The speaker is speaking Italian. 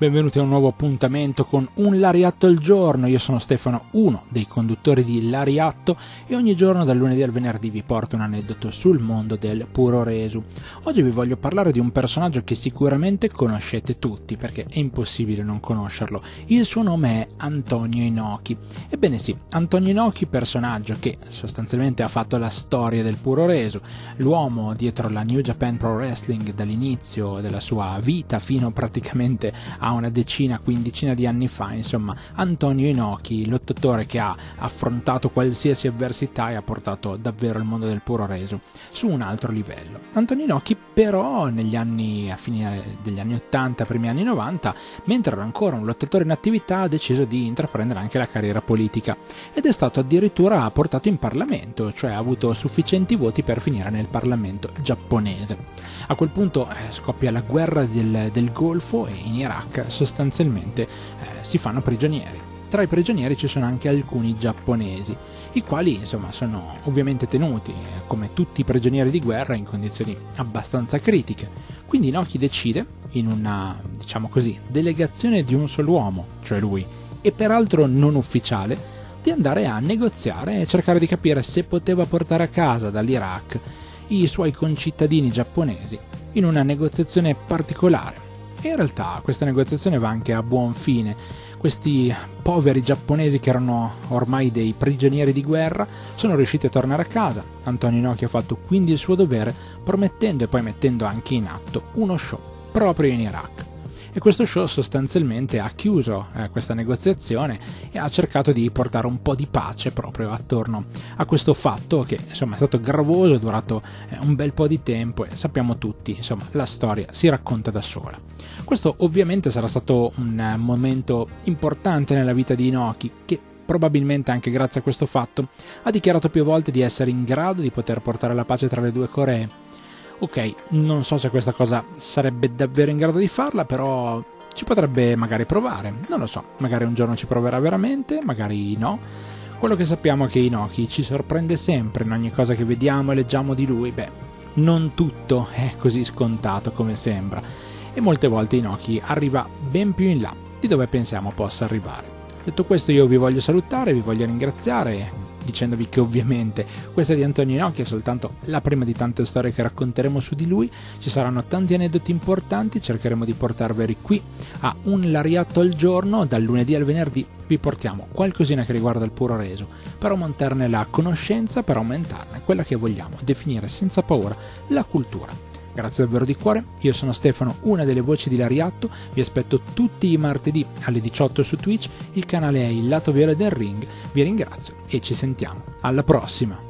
Benvenuti a un nuovo appuntamento con Un Lariatto al giorno. Io sono Stefano, uno dei conduttori di Lariatto e ogni giorno dal lunedì al venerdì vi porto un aneddoto sul mondo del puro resu. Oggi vi voglio parlare di un personaggio che sicuramente conoscete tutti perché è impossibile non conoscerlo. Il suo nome è Antonio Inoki. Ebbene sì, Antonio Inoki, personaggio che sostanzialmente ha fatto la storia del puro resu, l'uomo dietro la New Japan Pro Wrestling dall'inizio della sua vita fino praticamente a a una decina, quindicina di anni fa, insomma, Antonio Inoki, lottatore che ha affrontato qualsiasi avversità e ha portato davvero il mondo del puro reso su un altro livello. Antonio Inoki però negli anni, a fine degli anni 80, primi anni 90, mentre era ancora un lottatore in attività, ha deciso di intraprendere anche la carriera politica ed è stato addirittura portato in Parlamento, cioè ha avuto sufficienti voti per finire nel Parlamento giapponese. A quel punto eh, scoppia la guerra del, del Golfo e in Iraq sostanzialmente eh, si fanno prigionieri. Tra i prigionieri ci sono anche alcuni giapponesi, i quali insomma sono ovviamente tenuti, eh, come tutti i prigionieri di guerra, in condizioni abbastanza critiche. Quindi Noki decide, in una, diciamo così, delegazione di un solo uomo, cioè lui, e peraltro non ufficiale, di andare a negoziare e cercare di capire se poteva portare a casa dall'Iraq i suoi concittadini giapponesi in una negoziazione particolare e in realtà questa negoziazione va anche a buon fine. Questi poveri giapponesi che erano ormai dei prigionieri di guerra sono riusciti a tornare a casa. Antonio Inoki ha fatto quindi il suo dovere promettendo e poi mettendo anche in atto uno show proprio in Iraq e questo show sostanzialmente ha chiuso eh, questa negoziazione e ha cercato di portare un po' di pace proprio attorno a questo fatto che insomma è stato gravoso, è durato eh, un bel po' di tempo e sappiamo tutti, insomma la storia si racconta da sola. Questo ovviamente sarà stato un eh, momento importante nella vita di Inoki che probabilmente anche grazie a questo fatto ha dichiarato più volte di essere in grado di poter portare la pace tra le due Coree ok, non so se questa cosa sarebbe davvero in grado di farla, però ci potrebbe magari provare, non lo so, magari un giorno ci proverà veramente, magari no. Quello che sappiamo è che Inoki ci sorprende sempre in ogni cosa che vediamo e leggiamo di lui, beh, non tutto è così scontato come sembra, e molte volte Inoki arriva ben più in là di dove pensiamo possa arrivare. Detto questo io vi voglio salutare, vi voglio ringraziare, dicendovi che ovviamente questa di Antonio Inoki è soltanto la prima di tante storie che racconteremo su di lui, ci saranno tanti aneddoti importanti, cercheremo di portarveli qui a un lariatto al giorno, dal lunedì al venerdì vi portiamo qualcosina che riguarda il puro reso, per aumentarne la conoscenza, per aumentarne quella che vogliamo definire senza paura la cultura. Grazie davvero di cuore, io sono Stefano, una delle voci di Lariatto, vi aspetto tutti i martedì alle 18 su Twitch, il canale è il lato viola del ring, vi ringrazio e ci sentiamo. Alla prossima!